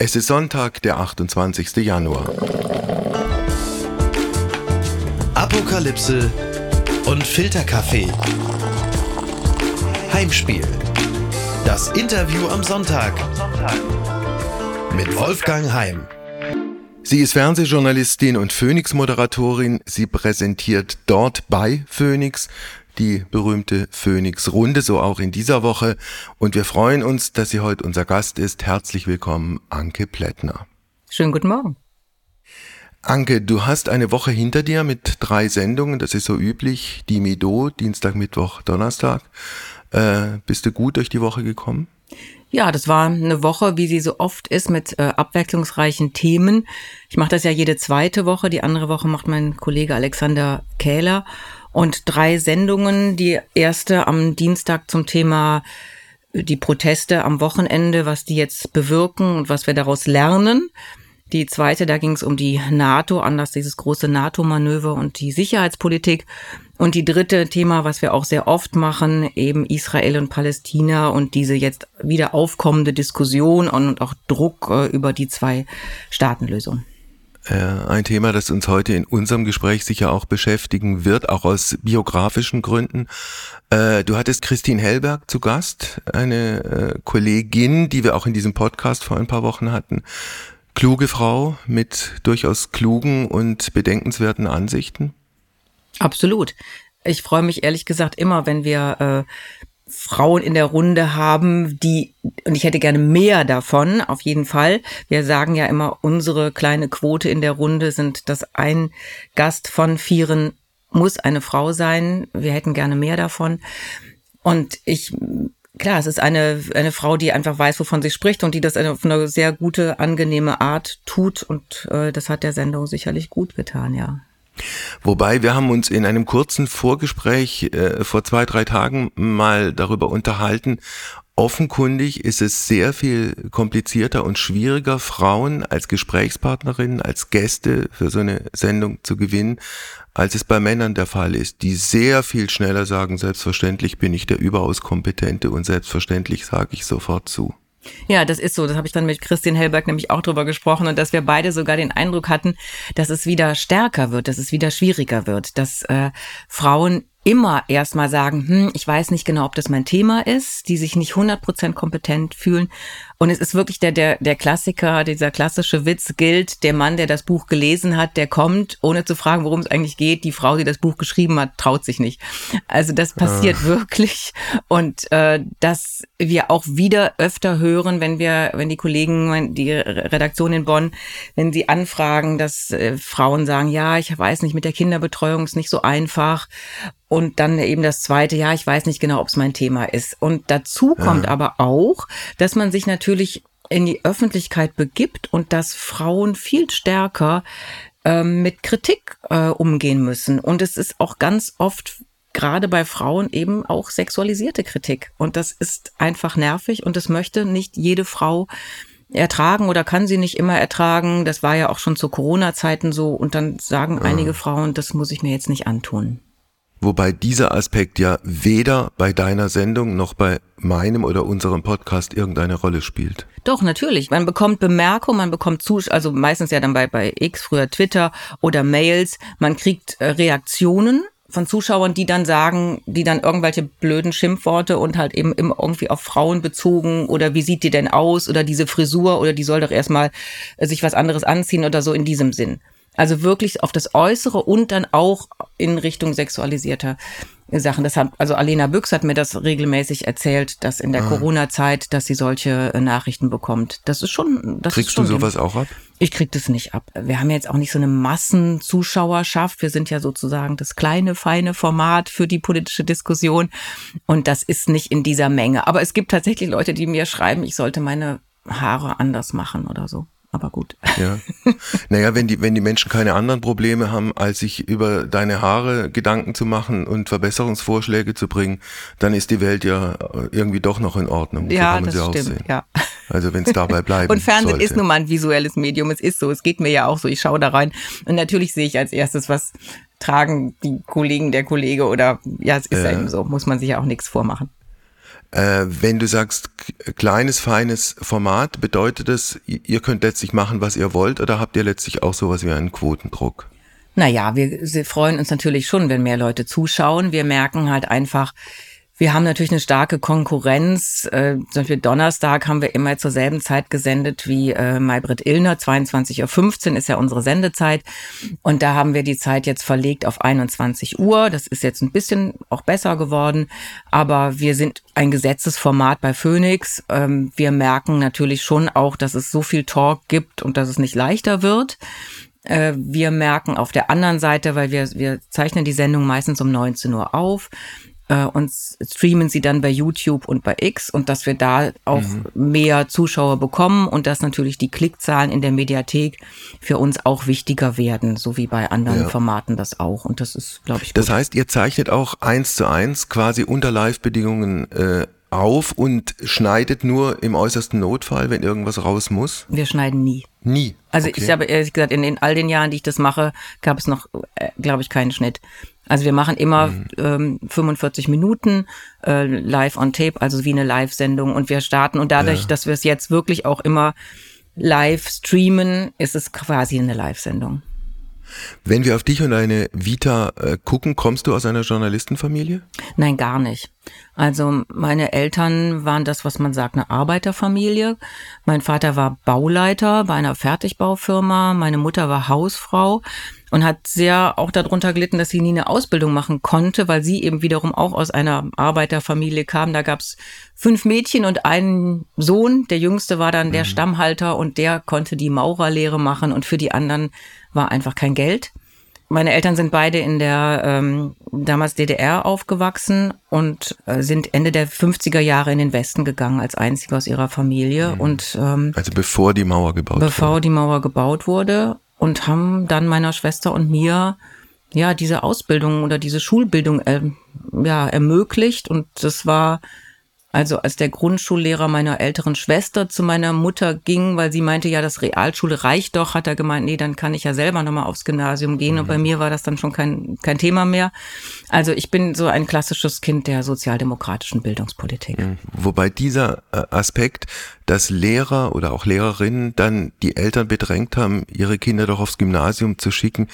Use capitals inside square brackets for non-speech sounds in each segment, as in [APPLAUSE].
Es ist Sonntag, der 28. Januar. Apokalypse und Filterkaffee. Heimspiel. Das Interview am Sonntag. Mit Wolfgang Heim. Sie ist Fernsehjournalistin und Phoenix-Moderatorin. Sie präsentiert dort bei Phoenix die berühmte Phoenix-Runde, so auch in dieser Woche. Und wir freuen uns, dass sie heute unser Gast ist. Herzlich willkommen, Anke Plättner. Schönen guten Morgen. Anke, du hast eine Woche hinter dir mit drei Sendungen, das ist so üblich. Die Mido, Dienstag, Mittwoch, Donnerstag. Äh, bist du gut durch die Woche gekommen? Ja, das war eine Woche, wie sie so oft ist, mit äh, abwechslungsreichen Themen. Ich mache das ja jede zweite Woche. Die andere Woche macht mein Kollege Alexander Kähler und drei Sendungen. Die erste am Dienstag zum Thema äh, die Proteste am Wochenende, was die jetzt bewirken und was wir daraus lernen. Die zweite, da ging es um die NATO, anders dieses große NATO-Manöver und die Sicherheitspolitik. Und die dritte Thema, was wir auch sehr oft machen, eben Israel und Palästina und diese jetzt wieder aufkommende Diskussion und auch Druck äh, über die zwei Staatenlösung. Äh, ein Thema, das uns heute in unserem Gespräch sicher auch beschäftigen wird, auch aus biografischen Gründen. Äh, du hattest Christine Hellberg zu Gast, eine äh, Kollegin, die wir auch in diesem Podcast vor ein paar Wochen hatten. Kluge Frau mit durchaus klugen und bedenkenswerten Ansichten. Absolut. Ich freue mich ehrlich gesagt immer, wenn wir äh, Frauen in der Runde haben, die, und ich hätte gerne mehr davon, auf jeden Fall. Wir sagen ja immer, unsere kleine Quote in der Runde sind, dass ein Gast von vieren muss eine Frau sein. Wir hätten gerne mehr davon. Und ich, klar, es ist eine, eine Frau, die einfach weiß, wovon sie spricht und die das auf eine sehr gute, angenehme Art tut. Und äh, das hat der Sendung sicherlich gut getan, ja. Wobei wir haben uns in einem kurzen Vorgespräch äh, vor zwei, drei Tagen mal darüber unterhalten. Offenkundig ist es sehr viel komplizierter und schwieriger, Frauen als Gesprächspartnerinnen, als Gäste für so eine Sendung zu gewinnen, als es bei Männern der Fall ist, die sehr viel schneller sagen, selbstverständlich bin ich der überaus kompetente und selbstverständlich sage ich sofort zu. Ja, das ist so. Das habe ich dann mit Christian Hellberg nämlich auch drüber gesprochen und dass wir beide sogar den Eindruck hatten, dass es wieder stärker wird, dass es wieder schwieriger wird, dass äh, Frauen immer erstmal sagen, hm, ich weiß nicht genau, ob das mein Thema ist, die sich nicht 100% kompetent fühlen. Und es ist wirklich der, der, der Klassiker, dieser klassische Witz gilt, der Mann, der das Buch gelesen hat, der kommt, ohne zu fragen, worum es eigentlich geht. Die Frau, die das Buch geschrieben hat, traut sich nicht. Also das passiert ah. wirklich. Und äh, dass wir auch wieder öfter hören, wenn wir, wenn die Kollegen, die Redaktion in Bonn, wenn sie anfragen, dass äh, Frauen sagen, ja, ich weiß nicht, mit der Kinderbetreuung ist nicht so einfach. Und dann eben das zweite, ja, ich weiß nicht genau, ob es mein Thema ist. Und dazu kommt ja. aber auch, dass man sich natürlich in die Öffentlichkeit begibt und dass Frauen viel stärker ähm, mit Kritik äh, umgehen müssen. Und es ist auch ganz oft gerade bei Frauen eben auch sexualisierte Kritik. Und das ist einfach nervig und das möchte nicht jede Frau ertragen oder kann sie nicht immer ertragen. Das war ja auch schon zu Corona-Zeiten so. Und dann sagen ja. einige Frauen, das muss ich mir jetzt nicht antun. Wobei dieser Aspekt ja weder bei deiner Sendung noch bei meinem oder unserem Podcast irgendeine Rolle spielt. Doch, natürlich. Man bekommt Bemerkungen, man bekommt Zusch also meistens ja dann bei, bei X, früher Twitter oder Mails. Man kriegt äh, Reaktionen von Zuschauern, die dann sagen, die dann irgendwelche blöden Schimpfworte und halt eben immer irgendwie auf Frauen bezogen oder wie sieht die denn aus oder diese Frisur oder die soll doch erstmal äh, sich was anderes anziehen oder so in diesem Sinn. Also wirklich auf das Äußere und dann auch in Richtung sexualisierter Sachen. Das hat, also Alena Büchs hat mir das regelmäßig erzählt, dass in der ah. Corona-Zeit, dass sie solche äh, Nachrichten bekommt. Das ist schon, das Kriegst ist schon du sowas auch ab? Ich krieg das nicht ab. Wir haben jetzt auch nicht so eine Massenzuschauerschaft. Wir sind ja sozusagen das kleine, feine Format für die politische Diskussion. Und das ist nicht in dieser Menge. Aber es gibt tatsächlich Leute, die mir schreiben, ich sollte meine Haare anders machen oder so aber gut. Ja. [LAUGHS] Naja, wenn die, wenn die Menschen keine anderen Probleme haben, als sich über deine Haare Gedanken zu machen und Verbesserungsvorschläge zu bringen, dann ist die Welt ja irgendwie doch noch in Ordnung. Ja, so das stimmt, aussehen. ja. Also wenn es dabei [LAUGHS] bleibt. Und Fernsehen sollte. ist nun mal ein visuelles Medium. Es ist so. Es geht mir ja auch so. Ich schaue da rein. Und natürlich sehe ich als erstes, was tragen die Kollegen der Kollege oder ja, es ist äh, ja eben so. Muss man sich ja auch nichts vormachen. Äh, wenn du sagst, kleines, feines Format, bedeutet das, ihr könnt letztlich machen, was ihr wollt, oder habt ihr letztlich auch sowas wie einen Quotendruck? Naja, wir freuen uns natürlich schon, wenn mehr Leute zuschauen. Wir merken halt einfach, wir haben natürlich eine starke Konkurrenz. Äh, zum Beispiel Donnerstag haben wir immer zur selben Zeit gesendet wie äh, Maybrit Illner. 22.15 Uhr ist ja unsere Sendezeit. Und da haben wir die Zeit jetzt verlegt auf 21 Uhr. Das ist jetzt ein bisschen auch besser geworden. Aber wir sind ein Gesetzesformat bei Phoenix. Ähm, wir merken natürlich schon auch, dass es so viel Talk gibt und dass es nicht leichter wird. Äh, wir merken auf der anderen Seite, weil wir, wir zeichnen die Sendung meistens um 19 Uhr auf, äh, und streamen sie dann bei YouTube und bei X und dass wir da auch mhm. mehr Zuschauer bekommen und dass natürlich die Klickzahlen in der Mediathek für uns auch wichtiger werden, so wie bei anderen ja. Formaten das auch. Und das ist, glaube ich, gut. Das heißt, ihr zeichnet auch eins zu eins quasi unter Live-Bedingungen äh, auf und schneidet nur im äußersten Notfall, wenn irgendwas raus muss? Wir schneiden nie. Nie. Also okay. ich habe ehrlich gesagt, in, in all den Jahren, die ich das mache, gab es noch, äh, glaube ich, keinen Schnitt. Also wir machen immer mhm. ähm, 45 Minuten äh, live on tape, also wie eine Live-Sendung und wir starten und dadurch, ja. dass wir es jetzt wirklich auch immer live streamen, ist es quasi eine Live-Sendung. Wenn wir auf dich und deine Vita äh, gucken, kommst du aus einer Journalistenfamilie? Nein, gar nicht. Also meine Eltern waren das, was man sagt, eine Arbeiterfamilie. Mein Vater war Bauleiter bei einer Fertigbaufirma, meine Mutter war Hausfrau und hat sehr auch darunter gelitten, dass sie nie eine Ausbildung machen konnte, weil sie eben wiederum auch aus einer Arbeiterfamilie kam. Da gab's fünf Mädchen und einen Sohn. Der jüngste war dann der mhm. Stammhalter und der konnte die Maurerlehre machen und für die anderen war einfach kein Geld. Meine Eltern sind beide in der ähm, damals DDR aufgewachsen und äh, sind Ende der 50er Jahre in den Westen gegangen als einzige aus ihrer Familie. Mhm. Und ähm, also bevor die Mauer gebaut bevor wurde. Bevor die Mauer gebaut wurde und haben dann meiner Schwester und mir ja diese Ausbildung oder diese Schulbildung äh, ja ermöglicht. Und das war also als der Grundschullehrer meiner älteren Schwester zu meiner Mutter ging, weil sie meinte, ja, das Realschule reicht doch, hat er gemeint, nee, dann kann ich ja selber nochmal aufs Gymnasium gehen. Mhm. Und bei mir war das dann schon kein, kein Thema mehr. Also ich bin so ein klassisches Kind der sozialdemokratischen Bildungspolitik. Mhm. Wobei dieser äh, Aspekt, dass Lehrer oder auch Lehrerinnen dann die Eltern bedrängt haben, ihre Kinder doch aufs Gymnasium zu schicken,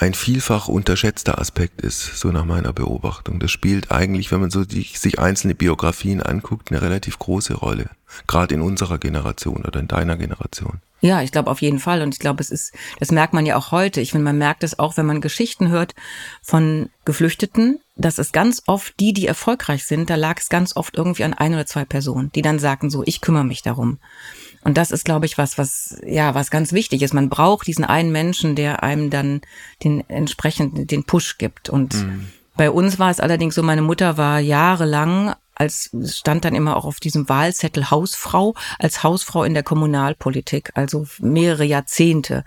ein vielfach unterschätzter Aspekt ist, so nach meiner Beobachtung. Das spielt eigentlich, wenn man so die, sich einzelne Biografien anschaut, anguckt, eine relativ große Rolle. Gerade in unserer Generation oder in deiner Generation. Ja, ich glaube auf jeden Fall. Und ich glaube, es ist, das merkt man ja auch heute. Ich finde, man merkt es auch, wenn man Geschichten hört von Geflüchteten, dass es ganz oft die, die erfolgreich sind, da lag es ganz oft irgendwie an ein oder zwei Personen, die dann sagten so, ich kümmere mich darum. Und das ist, glaube ich, was, was, ja, was ganz wichtig ist. Man braucht diesen einen Menschen, der einem dann den entsprechenden, den Push gibt. Und mhm. bei uns war es allerdings so, meine Mutter war jahrelang als stand dann immer auch auf diesem Wahlzettel Hausfrau, als Hausfrau in der Kommunalpolitik, also mehrere Jahrzehnte.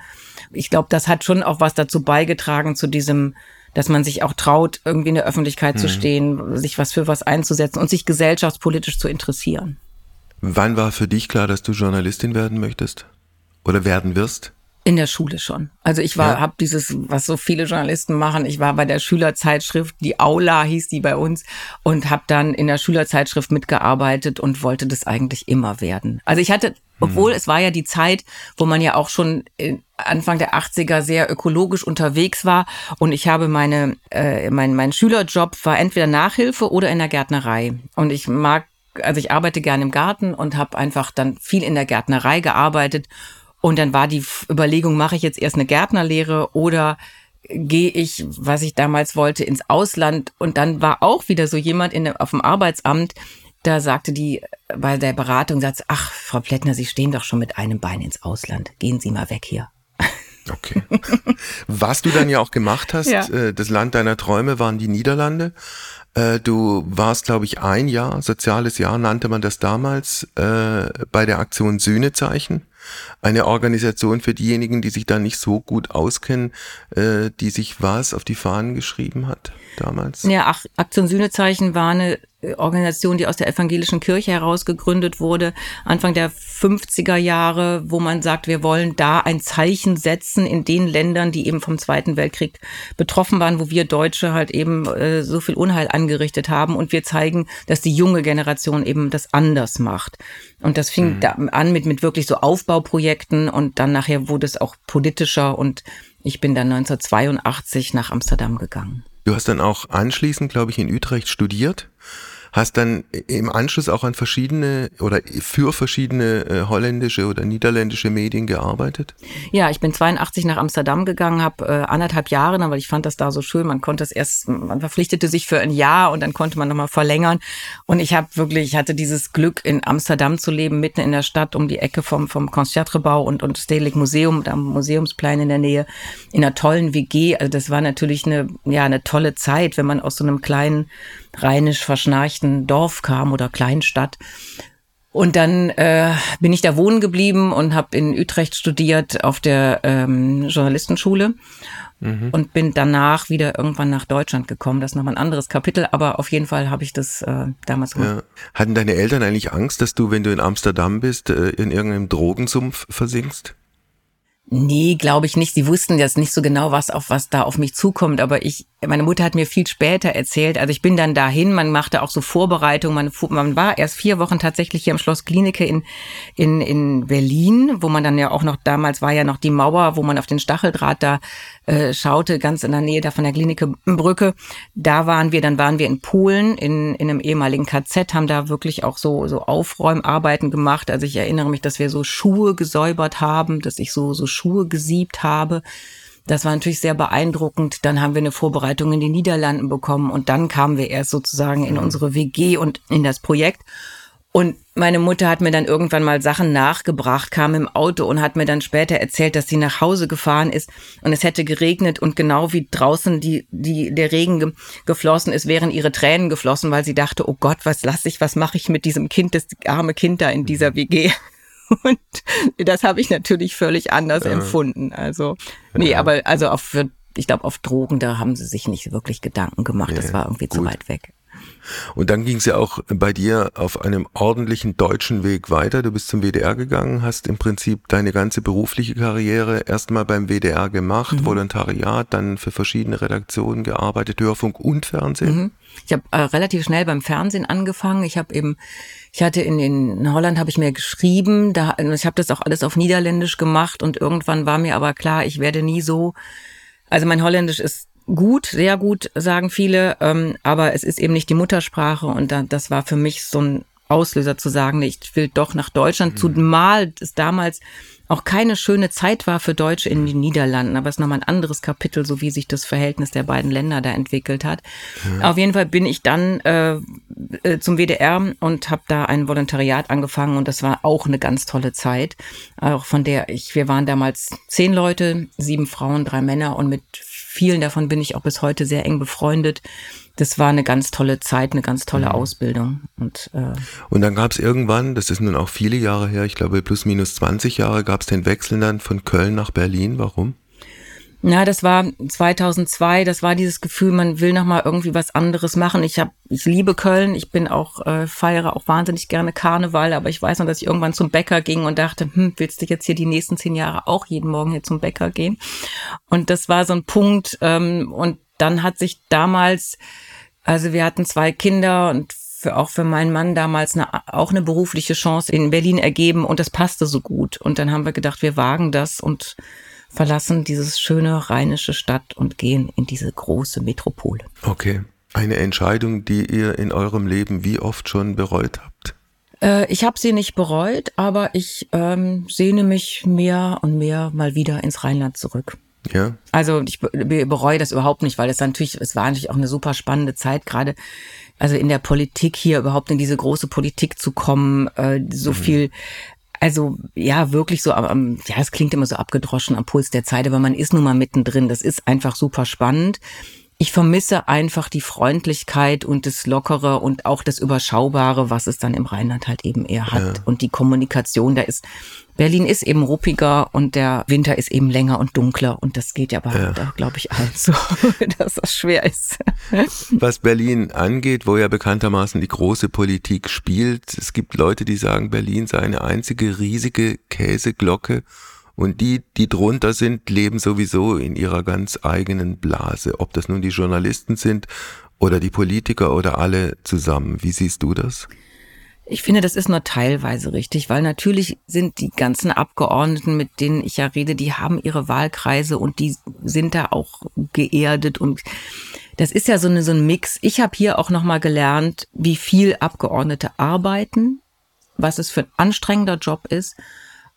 Ich glaube, das hat schon auch was dazu beigetragen zu diesem dass man sich auch traut, irgendwie in der Öffentlichkeit mhm. zu stehen, sich was für was einzusetzen und sich gesellschaftspolitisch zu interessieren. Wann war für dich klar, dass du Journalistin werden möchtest? Oder werden wirst? In der Schule schon. Also ich war, ja. habe dieses, was so viele Journalisten machen. Ich war bei der Schülerzeitschrift, die Aula hieß die bei uns, und habe dann in der Schülerzeitschrift mitgearbeitet und wollte das eigentlich immer werden. Also ich hatte, obwohl hm. es war ja die Zeit, wo man ja auch schon Anfang der 80er sehr ökologisch unterwegs war und ich habe meine, äh, mein, mein Schülerjob war entweder Nachhilfe oder in der Gärtnerei und ich mag also ich arbeite gerne im Garten und habe einfach dann viel in der Gärtnerei gearbeitet und dann war die Überlegung, mache ich jetzt erst eine Gärtnerlehre oder gehe ich, was ich damals wollte, ins Ausland. Und dann war auch wieder so jemand in, auf dem Arbeitsamt, da sagte die bei der Beratung, sagt, ach, Frau Plättner, Sie stehen doch schon mit einem Bein ins Ausland. Gehen Sie mal weg hier. Okay. [LAUGHS] Was du dann ja auch gemacht hast, ja. Äh, das Land deiner Träume waren die Niederlande. Äh, du warst, glaube ich, ein Jahr, soziales Jahr nannte man das damals, äh, bei der Aktion Sühnezeichen. Eine Organisation für diejenigen, die sich da nicht so gut auskennen, äh, die sich was auf die Fahnen geschrieben hat damals? Ja, Aktion Sühnezeichen war eine Organisation, die aus der evangelischen Kirche heraus gegründet wurde, Anfang der 50er Jahre, wo man sagt, wir wollen da ein Zeichen setzen in den Ländern, die eben vom Zweiten Weltkrieg betroffen waren, wo wir Deutsche halt eben äh, so viel Unheil angerichtet haben und wir zeigen, dass die junge Generation eben das anders macht. Und das fing mhm. da an mit, mit wirklich so Aufbauprojekten und dann nachher wurde es auch politischer und ich bin dann 1982 nach Amsterdam gegangen. Du hast dann auch anschließend, glaube ich, in Utrecht studiert hast dann im Anschluss auch an verschiedene oder für verschiedene äh, holländische oder niederländische Medien gearbeitet? Ja, ich bin 82 nach Amsterdam gegangen, habe äh, anderthalb Jahre, weil ich fand das da so schön. Man konnte es erst, man verpflichtete sich für ein Jahr und dann konnte man nochmal verlängern. Und ich habe wirklich, ich hatte dieses Glück, in Amsterdam zu leben, mitten in der Stadt, um die Ecke vom, vom Concertgebouw und, und Stedelijk Museum, da Museumsplein in der Nähe, in einer tollen WG. Also das war natürlich eine, ja, eine tolle Zeit, wenn man aus so einem kleinen rheinisch verschnarchten Dorf kam oder Kleinstadt. Und dann äh, bin ich da wohnen geblieben und habe in Utrecht studiert auf der ähm, Journalistenschule mhm. und bin danach wieder irgendwann nach Deutschland gekommen. Das ist nochmal ein anderes Kapitel, aber auf jeden Fall habe ich das äh, damals gemacht. Ja. Hatten deine Eltern eigentlich Angst, dass du, wenn du in Amsterdam bist, äh, in irgendeinem Drogensumpf versinkst? Nee, glaube ich nicht. Sie wussten jetzt nicht so genau, was auf was da auf mich zukommt. Aber ich, meine Mutter hat mir viel später erzählt. Also ich bin dann dahin. Man machte auch so Vorbereitungen. Man, man war erst vier Wochen tatsächlich hier im Schloss Klinike in, in, in Berlin, wo man dann ja auch noch, damals war ja noch die Mauer, wo man auf den Stacheldraht da äh, schaute, ganz in der Nähe da von der Klinikebrücke. Da waren wir, dann waren wir in Polen, in, in einem ehemaligen KZ, haben da wirklich auch so, so Aufräumarbeiten gemacht. Also ich erinnere mich, dass wir so Schuhe gesäubert haben, dass ich so, so Schuhe gesiebt habe. Das war natürlich sehr beeindruckend. Dann haben wir eine Vorbereitung in den Niederlanden bekommen und dann kamen wir erst sozusagen in mhm. unsere WG und in das Projekt. Und meine Mutter hat mir dann irgendwann mal Sachen nachgebracht, kam im Auto und hat mir dann später erzählt, dass sie nach Hause gefahren ist und es hätte geregnet und genau wie draußen die, die, der Regen ge geflossen ist, wären ihre Tränen geflossen, weil sie dachte, oh Gott, was lasse ich, was mache ich mit diesem Kind, das arme Kind da in dieser mhm. WG. Und das habe ich natürlich völlig anders ja. empfunden. Also, nee, ja. aber also auf, ich glaube, auf Drogen, da haben sie sich nicht wirklich Gedanken gemacht. Ja, das war irgendwie gut. zu weit weg. Und dann ging es ja auch bei dir auf einem ordentlichen deutschen Weg weiter. Du bist zum WDR gegangen, hast im Prinzip deine ganze berufliche Karriere erstmal beim WDR gemacht, mhm. Volontariat, dann für verschiedene Redaktionen gearbeitet, Hörfunk und Fernsehen. Mhm. Ich habe äh, relativ schnell beim Fernsehen angefangen. Ich habe eben, ich hatte in, in Holland habe ich mir geschrieben, da ich habe das auch alles auf Niederländisch gemacht und irgendwann war mir aber klar, ich werde nie so. Also mein Holländisch ist gut, sehr gut, sagen viele, ähm, aber es ist eben nicht die Muttersprache und da, das war für mich so ein Auslöser zu sagen, ich will doch nach Deutschland, mhm. zumal es damals auch keine schöne Zeit war für Deutsche in den Niederlanden, aber es ist nochmal ein anderes Kapitel, so wie sich das Verhältnis der beiden Länder da entwickelt hat. Mhm. Auf jeden Fall bin ich dann äh, äh zum WDR und habe da ein Volontariat angefangen und das war auch eine ganz tolle Zeit, auch von der ich, wir waren damals zehn Leute, sieben Frauen, drei Männer und mit vielen davon bin ich auch bis heute sehr eng befreundet. Das war eine ganz tolle Zeit, eine ganz tolle mhm. Ausbildung. Und, äh, und dann gab es irgendwann, das ist nun auch viele Jahre her, ich glaube plus minus 20 Jahre, gab es den Wechsel dann von Köln nach Berlin. Warum? Na, das war 2002. Das war dieses Gefühl, man will noch mal irgendwie was anderes machen. Ich habe, ich liebe Köln. Ich bin auch äh, feiere auch wahnsinnig gerne Karneval. Aber ich weiß noch, dass ich irgendwann zum Bäcker ging und dachte, hm, willst du jetzt hier die nächsten zehn Jahre auch jeden Morgen hier zum Bäcker gehen? Und das war so ein Punkt. Ähm, und dann hat sich damals, also wir hatten zwei Kinder und für, auch für meinen Mann damals eine, auch eine berufliche Chance in Berlin ergeben und das passte so gut. Und dann haben wir gedacht, wir wagen das und verlassen dieses schöne rheinische Stadt und gehen in diese große Metropole. Okay. Eine Entscheidung, die ihr in eurem Leben wie oft schon bereut habt? Äh, ich habe sie nicht bereut, aber ich ähm, sehne mich mehr und mehr mal wieder ins Rheinland zurück. Ja. Also ich bereue das überhaupt nicht, weil es natürlich, es war natürlich auch eine super spannende Zeit, gerade also in der Politik hier überhaupt in diese große Politik zu kommen, äh, so mhm. viel also ja, wirklich so, am, ja, es klingt immer so abgedroschen am Puls der Zeit, aber man ist nun mal mittendrin. Das ist einfach super spannend. Ich vermisse einfach die Freundlichkeit und das Lockere und auch das Überschaubare, was es dann im Rheinland halt eben eher hat. Ja. Und die Kommunikation, da ist, Berlin ist eben ruppiger und der Winter ist eben länger und dunkler und das geht ja aber, ja. glaube ich allen so, [LAUGHS] dass das schwer ist. Was Berlin angeht, wo ja bekanntermaßen die große Politik spielt, es gibt Leute, die sagen, Berlin sei eine einzige riesige Käseglocke und die, die drunter sind, leben sowieso in ihrer ganz eigenen Blase. Ob das nun die Journalisten sind oder die Politiker oder alle zusammen. Wie siehst du das? Ich finde, das ist nur teilweise richtig, weil natürlich sind die ganzen Abgeordneten, mit denen ich ja rede, die haben ihre Wahlkreise und die sind da auch geerdet und das ist ja so, eine, so ein Mix. Ich habe hier auch nochmal gelernt, wie viel Abgeordnete arbeiten, was es für ein anstrengender Job ist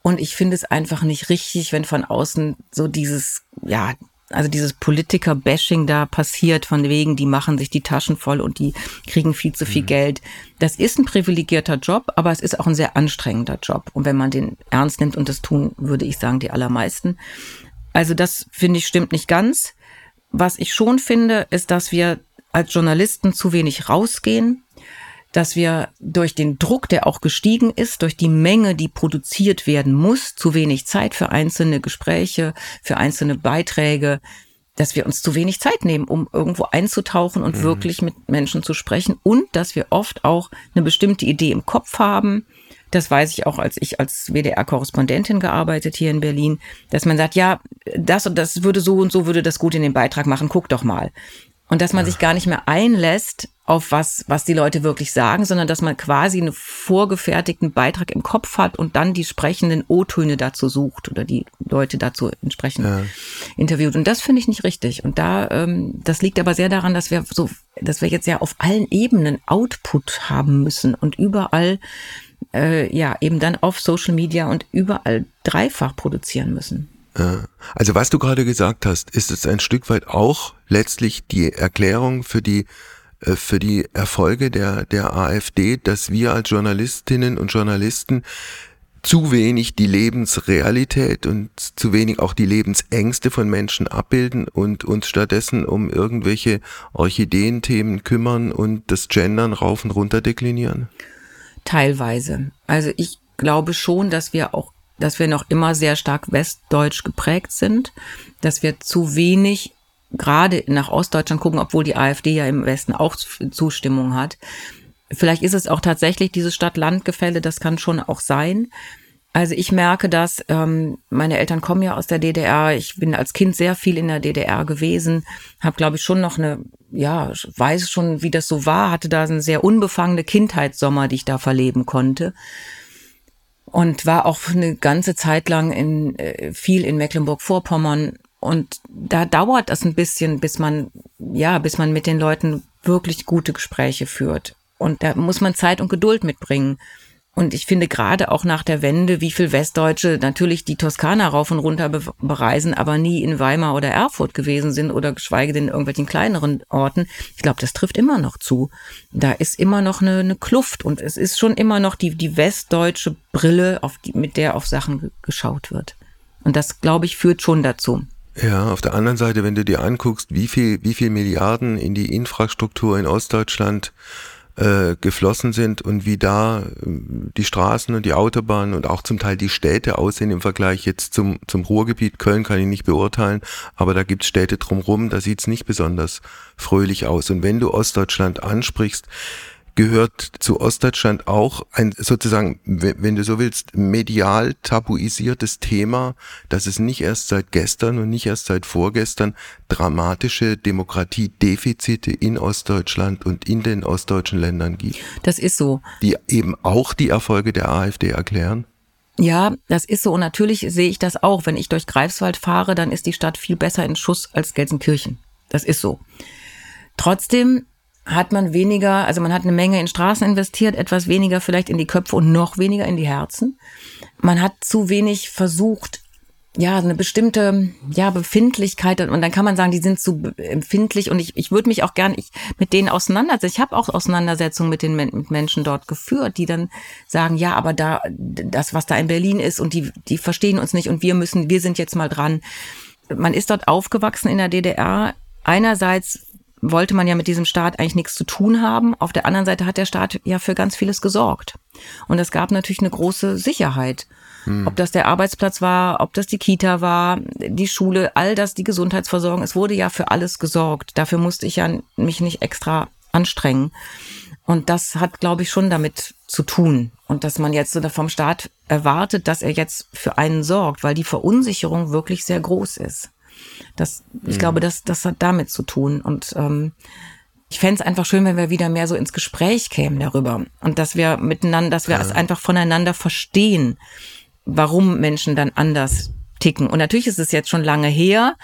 und ich finde es einfach nicht richtig, wenn von außen so dieses, ja, also dieses Politiker-Bashing da passiert, von wegen, die machen sich die Taschen voll und die kriegen viel zu viel mhm. Geld. Das ist ein privilegierter Job, aber es ist auch ein sehr anstrengender Job. Und wenn man den ernst nimmt, und das tun, würde ich sagen, die allermeisten. Also das finde ich stimmt nicht ganz. Was ich schon finde, ist, dass wir als Journalisten zu wenig rausgehen dass wir durch den Druck, der auch gestiegen ist, durch die Menge, die produziert werden muss, zu wenig Zeit für einzelne Gespräche, für einzelne Beiträge, dass wir uns zu wenig Zeit nehmen, um irgendwo einzutauchen und mhm. wirklich mit Menschen zu sprechen und dass wir oft auch eine bestimmte Idee im Kopf haben. Das weiß ich auch, als ich als WDR-Korrespondentin gearbeitet hier in Berlin, dass man sagt, ja, das und das würde so und so würde das gut in den Beitrag machen, guck doch mal. Und dass man ja. sich gar nicht mehr einlässt auf was, was die Leute wirklich sagen, sondern dass man quasi einen vorgefertigten Beitrag im Kopf hat und dann die sprechenden O-Töne dazu sucht oder die Leute dazu entsprechend ja. interviewt. Und das finde ich nicht richtig. Und da, ähm, das liegt aber sehr daran, dass wir so, dass wir jetzt ja auf allen Ebenen Output haben müssen und überall, äh, ja, eben dann auf Social Media und überall dreifach produzieren müssen. Also was du gerade gesagt hast, ist es ein Stück weit auch letztlich die Erklärung für die äh, für die Erfolge der, der AfD, dass wir als Journalistinnen und Journalisten zu wenig die Lebensrealität und zu wenig auch die Lebensängste von Menschen abbilden und uns stattdessen um irgendwelche Orchideenthemen kümmern und das Gendern rauf und runter deklinieren? Teilweise. Also ich glaube schon, dass wir auch dass wir noch immer sehr stark westdeutsch geprägt sind, dass wir zu wenig gerade nach Ostdeutschland gucken, obwohl die AfD ja im Westen auch Zustimmung hat. Vielleicht ist es auch tatsächlich dieses Stadt-Land-Gefälle, das kann schon auch sein. Also ich merke das, ähm, meine Eltern kommen ja aus der DDR, ich bin als Kind sehr viel in der DDR gewesen, habe glaube ich schon noch eine, ja, weiß schon, wie das so war, hatte da eine sehr unbefangene Kindheitssommer, die ich da verleben konnte und war auch eine ganze Zeit lang in äh, viel in Mecklenburg-Vorpommern und da dauert es ein bisschen, bis man ja, bis man mit den Leuten wirklich gute Gespräche führt und da muss man Zeit und Geduld mitbringen. Und ich finde gerade auch nach der Wende, wie viel Westdeutsche natürlich die Toskana rauf und runter bereisen, aber nie in Weimar oder Erfurt gewesen sind oder geschweige denn in irgendwelchen kleineren Orten. Ich glaube, das trifft immer noch zu. Da ist immer noch eine, eine Kluft und es ist schon immer noch die, die westdeutsche Brille, die, mit der auf Sachen geschaut wird. Und das, glaube ich, führt schon dazu. Ja, auf der anderen Seite, wenn du dir anguckst, wie viel, wie viel Milliarden in die Infrastruktur in Ostdeutschland äh, geflossen sind und wie da äh, die Straßen und die Autobahnen und auch zum Teil die Städte aussehen im Vergleich jetzt zum, zum Ruhrgebiet. Köln kann ich nicht beurteilen, aber da gibt's Städte drumherum, da sieht's nicht besonders fröhlich aus. Und wenn du Ostdeutschland ansprichst, gehört zu Ostdeutschland auch ein sozusagen, wenn du so willst, medial tabuisiertes Thema, dass es nicht erst seit gestern und nicht erst seit vorgestern dramatische Demokratiedefizite in Ostdeutschland und in den ostdeutschen Ländern gibt. Das ist so. Die eben auch die Erfolge der AfD erklären. Ja, das ist so. Und natürlich sehe ich das auch. Wenn ich durch Greifswald fahre, dann ist die Stadt viel besser in Schuss als Gelsenkirchen. Das ist so. Trotzdem hat man weniger, also man hat eine Menge in Straßen investiert, etwas weniger vielleicht in die Köpfe und noch weniger in die Herzen. Man hat zu wenig versucht, ja, eine bestimmte, ja, Befindlichkeit und dann kann man sagen, die sind zu empfindlich und ich, ich würde mich auch gern ich, mit denen auseinandersetzen. Ich habe auch Auseinandersetzungen mit den mit Menschen dort geführt, die dann sagen, ja, aber da, das, was da in Berlin ist und die, die verstehen uns nicht und wir müssen, wir sind jetzt mal dran. Man ist dort aufgewachsen in der DDR. Einerseits wollte man ja mit diesem Staat eigentlich nichts zu tun haben. Auf der anderen Seite hat der Staat ja für ganz vieles gesorgt. Und es gab natürlich eine große Sicherheit. Hm. Ob das der Arbeitsplatz war, ob das die Kita war, die Schule, all das, die Gesundheitsversorgung. Es wurde ja für alles gesorgt. Dafür musste ich ja mich nicht extra anstrengen. Und das hat, glaube ich, schon damit zu tun. Und dass man jetzt vom Staat erwartet, dass er jetzt für einen sorgt, weil die Verunsicherung wirklich sehr groß ist. Das, ich mhm. glaube, das, das hat damit zu tun. Und ähm, ich fände es einfach schön, wenn wir wieder mehr so ins Gespräch kämen darüber. Und dass wir miteinander, dass wir ja. es einfach voneinander verstehen, warum Menschen dann anders ticken. Und natürlich ist es jetzt schon lange her,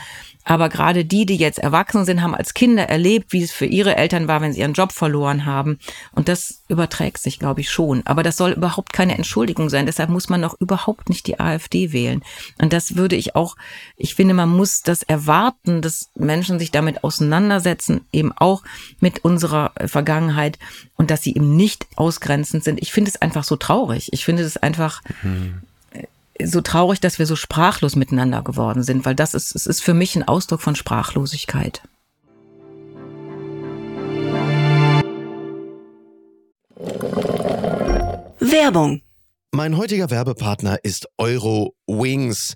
aber gerade die, die jetzt erwachsen sind, haben als Kinder erlebt, wie es für ihre Eltern war, wenn sie ihren Job verloren haben. Und das überträgt sich, glaube ich, schon. Aber das soll überhaupt keine Entschuldigung sein. Deshalb muss man auch überhaupt nicht die AfD wählen. Und das würde ich auch, ich finde, man muss das erwarten, dass Menschen sich damit auseinandersetzen, eben auch mit unserer Vergangenheit und dass sie eben nicht ausgrenzend sind. Ich finde es einfach so traurig. Ich finde es einfach, mhm so traurig, dass wir so sprachlos miteinander geworden sind, weil das ist, es ist für mich ein Ausdruck von Sprachlosigkeit. Werbung. Mein heutiger Werbepartner ist Euro Wings.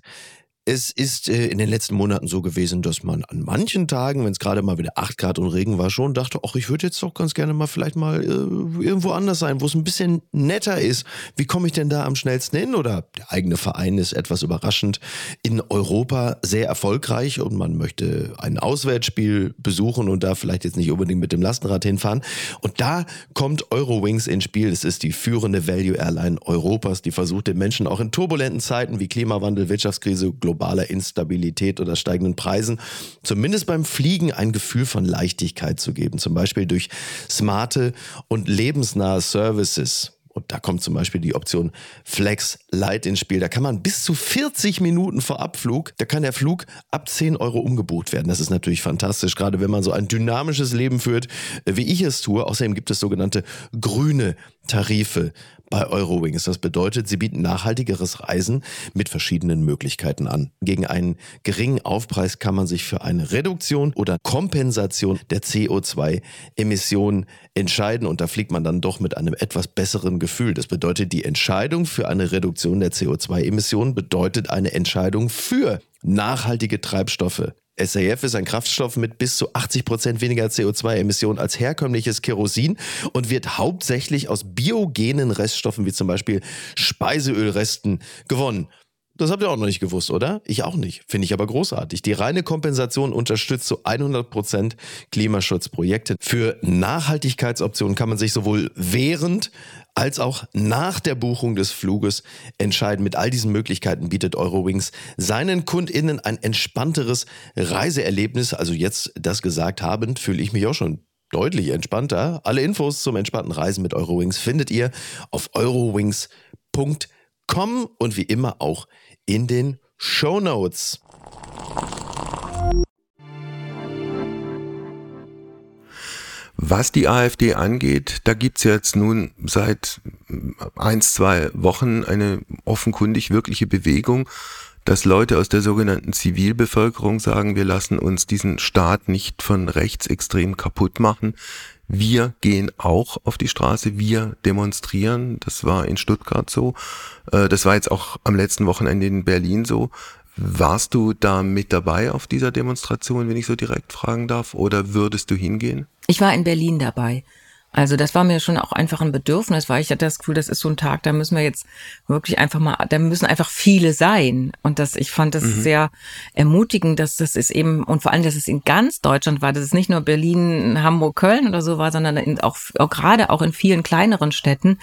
Es ist äh, in den letzten Monaten so gewesen, dass man an manchen Tagen, wenn es gerade mal wieder 8 Grad und Regen war, schon dachte, ach, ich würde jetzt doch ganz gerne mal vielleicht mal äh, irgendwo anders sein, wo es ein bisschen netter ist. Wie komme ich denn da am schnellsten hin? Oder der eigene Verein ist etwas überraschend in Europa sehr erfolgreich und man möchte ein Auswärtsspiel besuchen und da vielleicht jetzt nicht unbedingt mit dem Lastenrad hinfahren. Und da kommt Eurowings ins Spiel. Das ist die führende Value Airline Europas, die versucht den Menschen auch in turbulenten Zeiten wie Klimawandel, Wirtschaftskrise, global globaler Instabilität oder steigenden Preisen zumindest beim Fliegen ein Gefühl von Leichtigkeit zu geben. Zum Beispiel durch smarte und lebensnahe Services. Und da kommt zum Beispiel die Option Flex Light ins Spiel. Da kann man bis zu 40 Minuten vor Abflug, da kann der Flug ab 10 Euro umgebucht werden. Das ist natürlich fantastisch, gerade wenn man so ein dynamisches Leben führt, wie ich es tue. Außerdem gibt es sogenannte grüne Tarife bei Eurowings. Das bedeutet, sie bieten nachhaltigeres Reisen mit verschiedenen Möglichkeiten an. Gegen einen geringen Aufpreis kann man sich für eine Reduktion oder Kompensation der CO2-Emissionen entscheiden und da fliegt man dann doch mit einem etwas besseren Gefühl. Das bedeutet, die Entscheidung für eine Reduktion der CO2-Emissionen bedeutet eine Entscheidung für nachhaltige Treibstoffe. SAF ist ein Kraftstoff mit bis zu 80 Prozent weniger CO2-Emissionen als herkömmliches Kerosin und wird hauptsächlich aus biogenen Reststoffen wie zum Beispiel Speiseölresten gewonnen. Das habt ihr auch noch nicht gewusst, oder? Ich auch nicht. Finde ich aber großartig. Die reine Kompensation unterstützt zu 100% Klimaschutzprojekte. Für Nachhaltigkeitsoptionen kann man sich sowohl während als auch nach der Buchung des Fluges entscheiden. Mit all diesen Möglichkeiten bietet Eurowings seinen KundInnen ein entspannteres Reiseerlebnis. Also jetzt das gesagt habend, fühle ich mich auch schon deutlich entspannter. Alle Infos zum entspannten Reisen mit Eurowings findet ihr auf eurowings.com und wie immer auch in den Show Notes. Was die AfD angeht, da gibt's jetzt nun seit eins, zwei Wochen eine offenkundig wirkliche Bewegung, dass Leute aus der sogenannten Zivilbevölkerung sagen, wir lassen uns diesen Staat nicht von rechtsextrem kaputt machen. Wir gehen auch auf die Straße, wir demonstrieren. Das war in Stuttgart so. Äh, das war jetzt auch am letzten Wochenende in Berlin so. Warst du da mit dabei auf dieser Demonstration, wenn ich so direkt fragen darf, oder würdest du hingehen? Ich war in Berlin dabei. Also das war mir schon auch einfach ein Bedürfnis, weil ich hatte das Gefühl, das ist so ein Tag, da müssen wir jetzt wirklich einfach mal, da müssen einfach viele sein. Und das, ich fand das mhm. sehr ermutigend, dass das ist eben, und vor allem, dass es in ganz Deutschland war, dass es nicht nur Berlin, Hamburg, Köln oder so war, sondern in, auch, auch gerade auch in vielen kleineren Städten.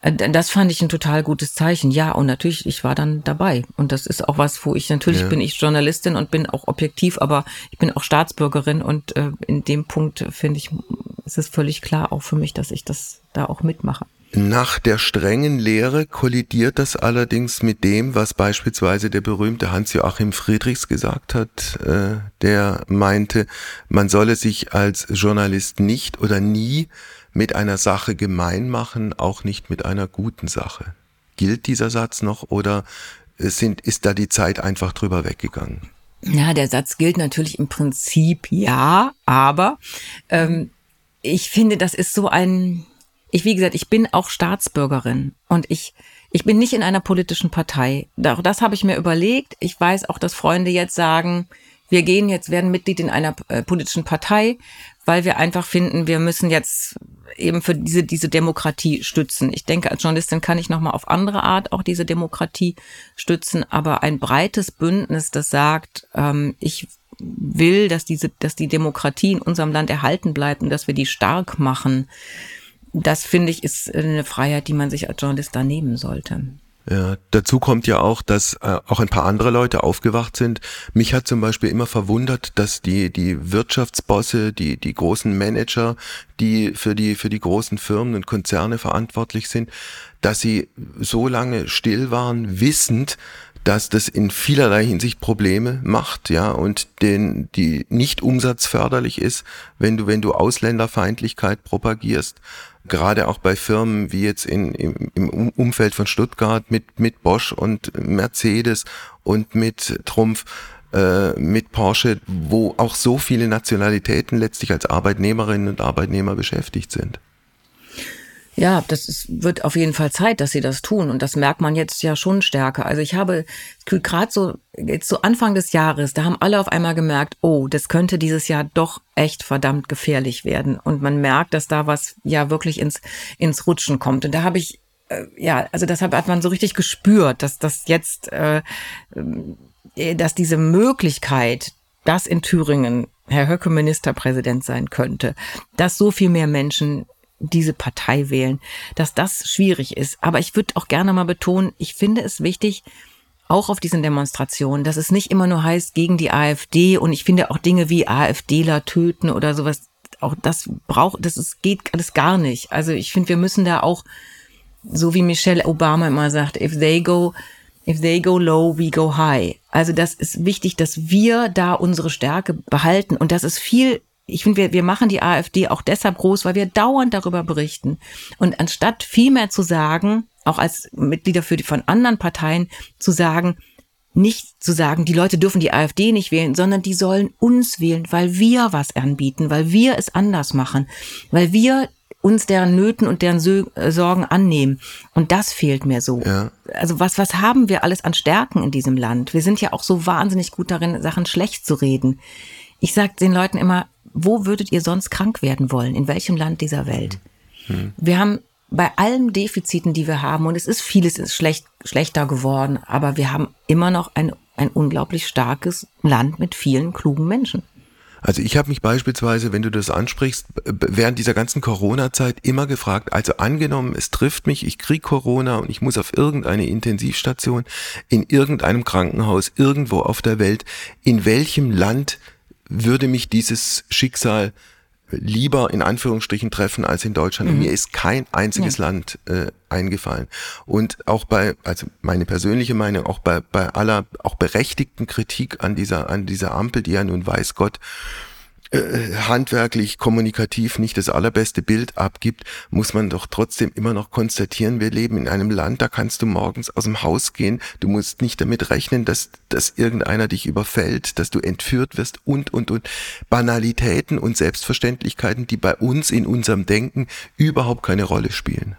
Äh, das fand ich ein total gutes Zeichen. Ja, und natürlich, ich war dann dabei. Und das ist auch was, wo ich, natürlich ja. bin ich Journalistin und bin auch objektiv, aber ich bin auch Staatsbürgerin und äh, in dem Punkt finde ich, ist es völlig klar auch für mich, dass ich das da auch mitmache. Nach der strengen Lehre kollidiert das allerdings mit dem, was beispielsweise der berühmte Hans-Joachim Friedrichs gesagt hat, äh, der meinte, man solle sich als Journalist nicht oder nie mit einer Sache gemein machen, auch nicht mit einer guten Sache. Gilt dieser Satz noch oder sind, ist da die Zeit einfach drüber weggegangen? Ja, der Satz gilt natürlich im Prinzip ja, aber ähm, ich finde, das ist so ein, ich, wie gesagt, ich bin auch Staatsbürgerin und ich, ich bin nicht in einer politischen Partei. Auch das habe ich mir überlegt. Ich weiß auch, dass Freunde jetzt sagen, wir gehen jetzt, werden Mitglied in einer äh, politischen Partei, weil wir einfach finden, wir müssen jetzt eben für diese, diese Demokratie stützen. Ich denke, als Journalistin kann ich nochmal auf andere Art auch diese Demokratie stützen, aber ein breites Bündnis, das sagt, ähm, ich will, dass diese, dass die Demokratie in unserem Land erhalten bleibt und dass wir die stark machen, das finde ich ist eine Freiheit, die man sich als Journalist da nehmen sollte. Ja, dazu kommt ja auch, dass äh, auch ein paar andere Leute aufgewacht sind. Mich hat zum Beispiel immer verwundert, dass die, die Wirtschaftsbosse, die, die großen Manager, die für die, für die großen Firmen und Konzerne verantwortlich sind, dass sie so lange still waren, wissend, dass das in vielerlei Hinsicht Probleme macht, ja, und den, die nicht umsatzförderlich ist, wenn du, wenn du Ausländerfeindlichkeit propagierst gerade auch bei Firmen wie jetzt in, im, im Umfeld von Stuttgart mit, mit Bosch und Mercedes und mit Trumpf, äh, mit Porsche, wo auch so viele Nationalitäten letztlich als Arbeitnehmerinnen und Arbeitnehmer beschäftigt sind. Ja, das ist, wird auf jeden Fall Zeit, dass sie das tun. Und das merkt man jetzt ja schon stärker. Also ich habe gerade so, jetzt so Anfang des Jahres, da haben alle auf einmal gemerkt, oh, das könnte dieses Jahr doch echt verdammt gefährlich werden. Und man merkt, dass da was ja wirklich ins, ins Rutschen kommt. Und da habe ich, äh, ja, also deshalb hat man so richtig gespürt, dass das jetzt, äh, äh, dass diese Möglichkeit, dass in Thüringen Herr Höcke Ministerpräsident sein könnte, dass so viel mehr Menschen diese Partei wählen, dass das schwierig ist. Aber ich würde auch gerne mal betonen, ich finde es wichtig, auch auf diesen Demonstrationen, dass es nicht immer nur heißt gegen die AfD und ich finde auch Dinge wie AfDler töten oder sowas, auch das braucht, das ist, geht alles gar nicht. Also ich finde, wir müssen da auch, so wie Michelle Obama immer sagt, if they go, if they go low, we go high. Also das ist wichtig, dass wir da unsere Stärke behalten und das ist viel ich finde, wir, wir machen die AfD auch deshalb groß, weil wir dauernd darüber berichten. Und anstatt viel mehr zu sagen, auch als Mitglieder für die von anderen Parteien, zu sagen, nicht zu sagen, die Leute dürfen die AfD nicht wählen, sondern die sollen uns wählen, weil wir was anbieten, weil wir es anders machen, weil wir uns deren Nöten und deren äh, Sorgen annehmen. Und das fehlt mir so. Ja. Also was, was haben wir alles an Stärken in diesem Land? Wir sind ja auch so wahnsinnig gut darin, Sachen schlecht zu reden. Ich sage den Leuten immer, wo würdet ihr sonst krank werden wollen? In welchem Land dieser Welt? Hm. Wir haben bei allen Defiziten, die wir haben, und es ist vieles ist schlecht, schlechter geworden, aber wir haben immer noch ein, ein unglaublich starkes Land mit vielen klugen Menschen. Also ich habe mich beispielsweise, wenn du das ansprichst, während dieser ganzen Corona-Zeit immer gefragt, also angenommen, es trifft mich, ich krieg Corona und ich muss auf irgendeine Intensivstation, in irgendeinem Krankenhaus, irgendwo auf der Welt, in welchem Land würde mich dieses Schicksal lieber in Anführungsstrichen treffen als in Deutschland. Mhm. Und mir ist kein einziges ja. Land äh, eingefallen. Und auch bei, also meine persönliche Meinung, auch bei, bei aller auch berechtigten Kritik an dieser, an dieser Ampel, die ja nun weiß Gott äh, handwerklich, kommunikativ nicht das allerbeste Bild abgibt, muss man doch trotzdem immer noch konstatieren, wir leben in einem Land, da kannst du morgens aus dem Haus gehen, du musst nicht damit rechnen, dass, dass irgendeiner dich überfällt, dass du entführt wirst und, und, und. Banalitäten und Selbstverständlichkeiten, die bei uns in unserem Denken überhaupt keine Rolle spielen.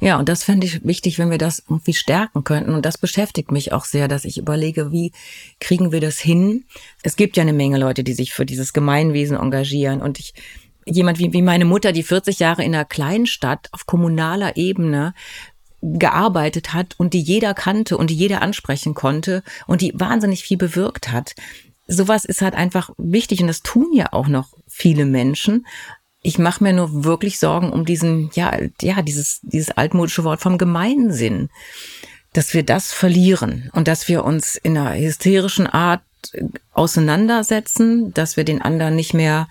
Ja, und das fände ich wichtig, wenn wir das irgendwie stärken könnten. Und das beschäftigt mich auch sehr, dass ich überlege, wie kriegen wir das hin? Es gibt ja eine Menge Leute, die sich für dieses Gemeinwesen engagieren. Und ich, jemand wie, wie meine Mutter, die 40 Jahre in einer Kleinstadt auf kommunaler Ebene gearbeitet hat und die jeder kannte und die jeder ansprechen konnte und die wahnsinnig viel bewirkt hat. Sowas ist halt einfach wichtig und das tun ja auch noch viele Menschen ich mache mir nur wirklich Sorgen um diesen, ja, ja, dieses, dieses altmodische Wort vom Gemeinsinn, dass wir das verlieren und dass wir uns in einer hysterischen Art auseinandersetzen, dass wir den anderen nicht mehr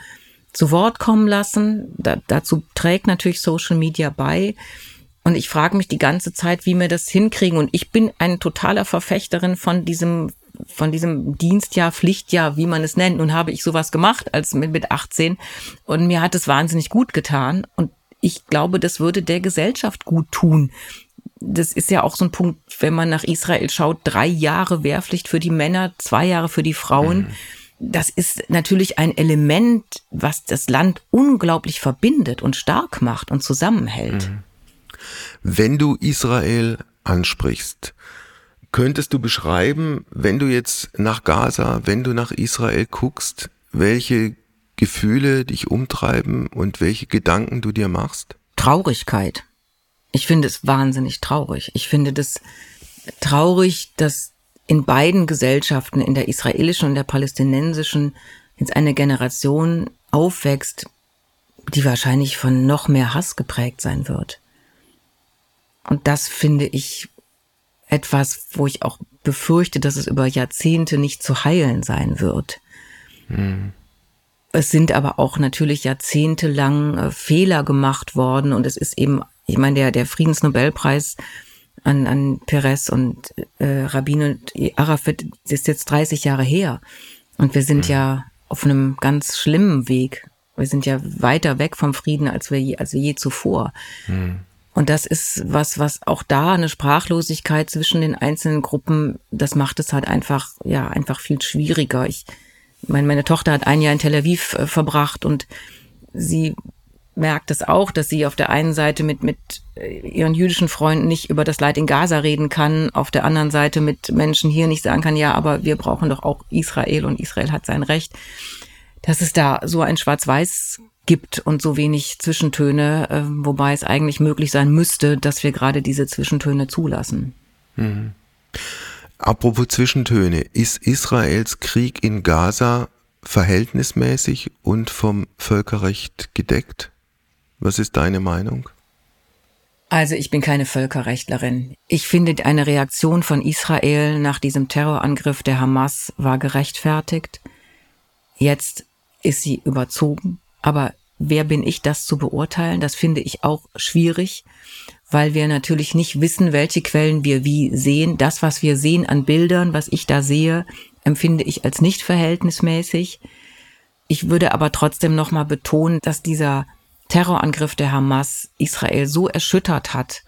zu Wort kommen lassen. Da, dazu trägt natürlich Social Media bei. Und ich frage mich die ganze Zeit, wie wir das hinkriegen. Und ich bin ein totaler Verfechterin von diesem von diesem Dienstjahr, Pflichtjahr, wie man es nennt. Nun habe ich sowas gemacht als mit, mit 18 und mir hat es wahnsinnig gut getan und ich glaube, das würde der Gesellschaft gut tun. das ist ja auch so ein Punkt, wenn man nach Israel schaut, drei Jahre Wehrpflicht für die Männer, zwei Jahre für die Frauen. Mhm. Das ist natürlich ein Element, was das Land unglaublich verbindet und stark macht und zusammenhält. Mhm. Wenn du Israel ansprichst, könntest du beschreiben, wenn du jetzt nach Gaza, wenn du nach Israel guckst, welche Gefühle dich umtreiben und welche Gedanken du dir machst? Traurigkeit. Ich finde es wahnsinnig traurig. Ich finde das traurig, dass in beiden Gesellschaften, in der israelischen und der palästinensischen, jetzt eine Generation aufwächst, die wahrscheinlich von noch mehr Hass geprägt sein wird. Und das finde ich etwas, wo ich auch befürchte, dass es über Jahrzehnte nicht zu heilen sein wird. Hm. Es sind aber auch natürlich jahrzehntelang äh, Fehler gemacht worden und es ist eben ich meine, der, der Friedensnobelpreis an, an Perez und äh, Rabin und Arafat ist jetzt 30 Jahre her. Und wir sind mhm. ja auf einem ganz schlimmen Weg. Wir sind ja weiter weg vom Frieden, als wir je, als wir je zuvor. Mhm. Und das ist was, was auch da eine Sprachlosigkeit zwischen den einzelnen Gruppen, das macht es halt einfach, ja, einfach viel schwieriger. Ich meine, meine Tochter hat ein Jahr in Tel Aviv äh, verbracht und sie merkt es auch, dass sie auf der einen Seite mit, mit äh, ihren jüdischen Freunden nicht über das Leid in Gaza reden kann, auf der anderen Seite mit Menschen hier nicht sagen kann, ja, aber wir brauchen doch auch Israel und Israel hat sein Recht. Dass es da so ein Schwarz-Weiß gibt und so wenig Zwischentöne, äh, wobei es eigentlich möglich sein müsste, dass wir gerade diese Zwischentöne zulassen. Mhm. Apropos Zwischentöne, ist Israels Krieg in Gaza verhältnismäßig und vom Völkerrecht gedeckt? Was ist deine Meinung? Also ich bin keine Völkerrechtlerin. Ich finde, eine Reaktion von Israel nach diesem Terrorangriff der Hamas war gerechtfertigt. Jetzt ist sie überzogen. Aber wer bin ich, das zu beurteilen? Das finde ich auch schwierig, weil wir natürlich nicht wissen, welche Quellen wir wie sehen. Das, was wir sehen an Bildern, was ich da sehe, empfinde ich als nicht verhältnismäßig. Ich würde aber trotzdem nochmal betonen, dass dieser Terrorangriff der Hamas Israel so erschüttert hat,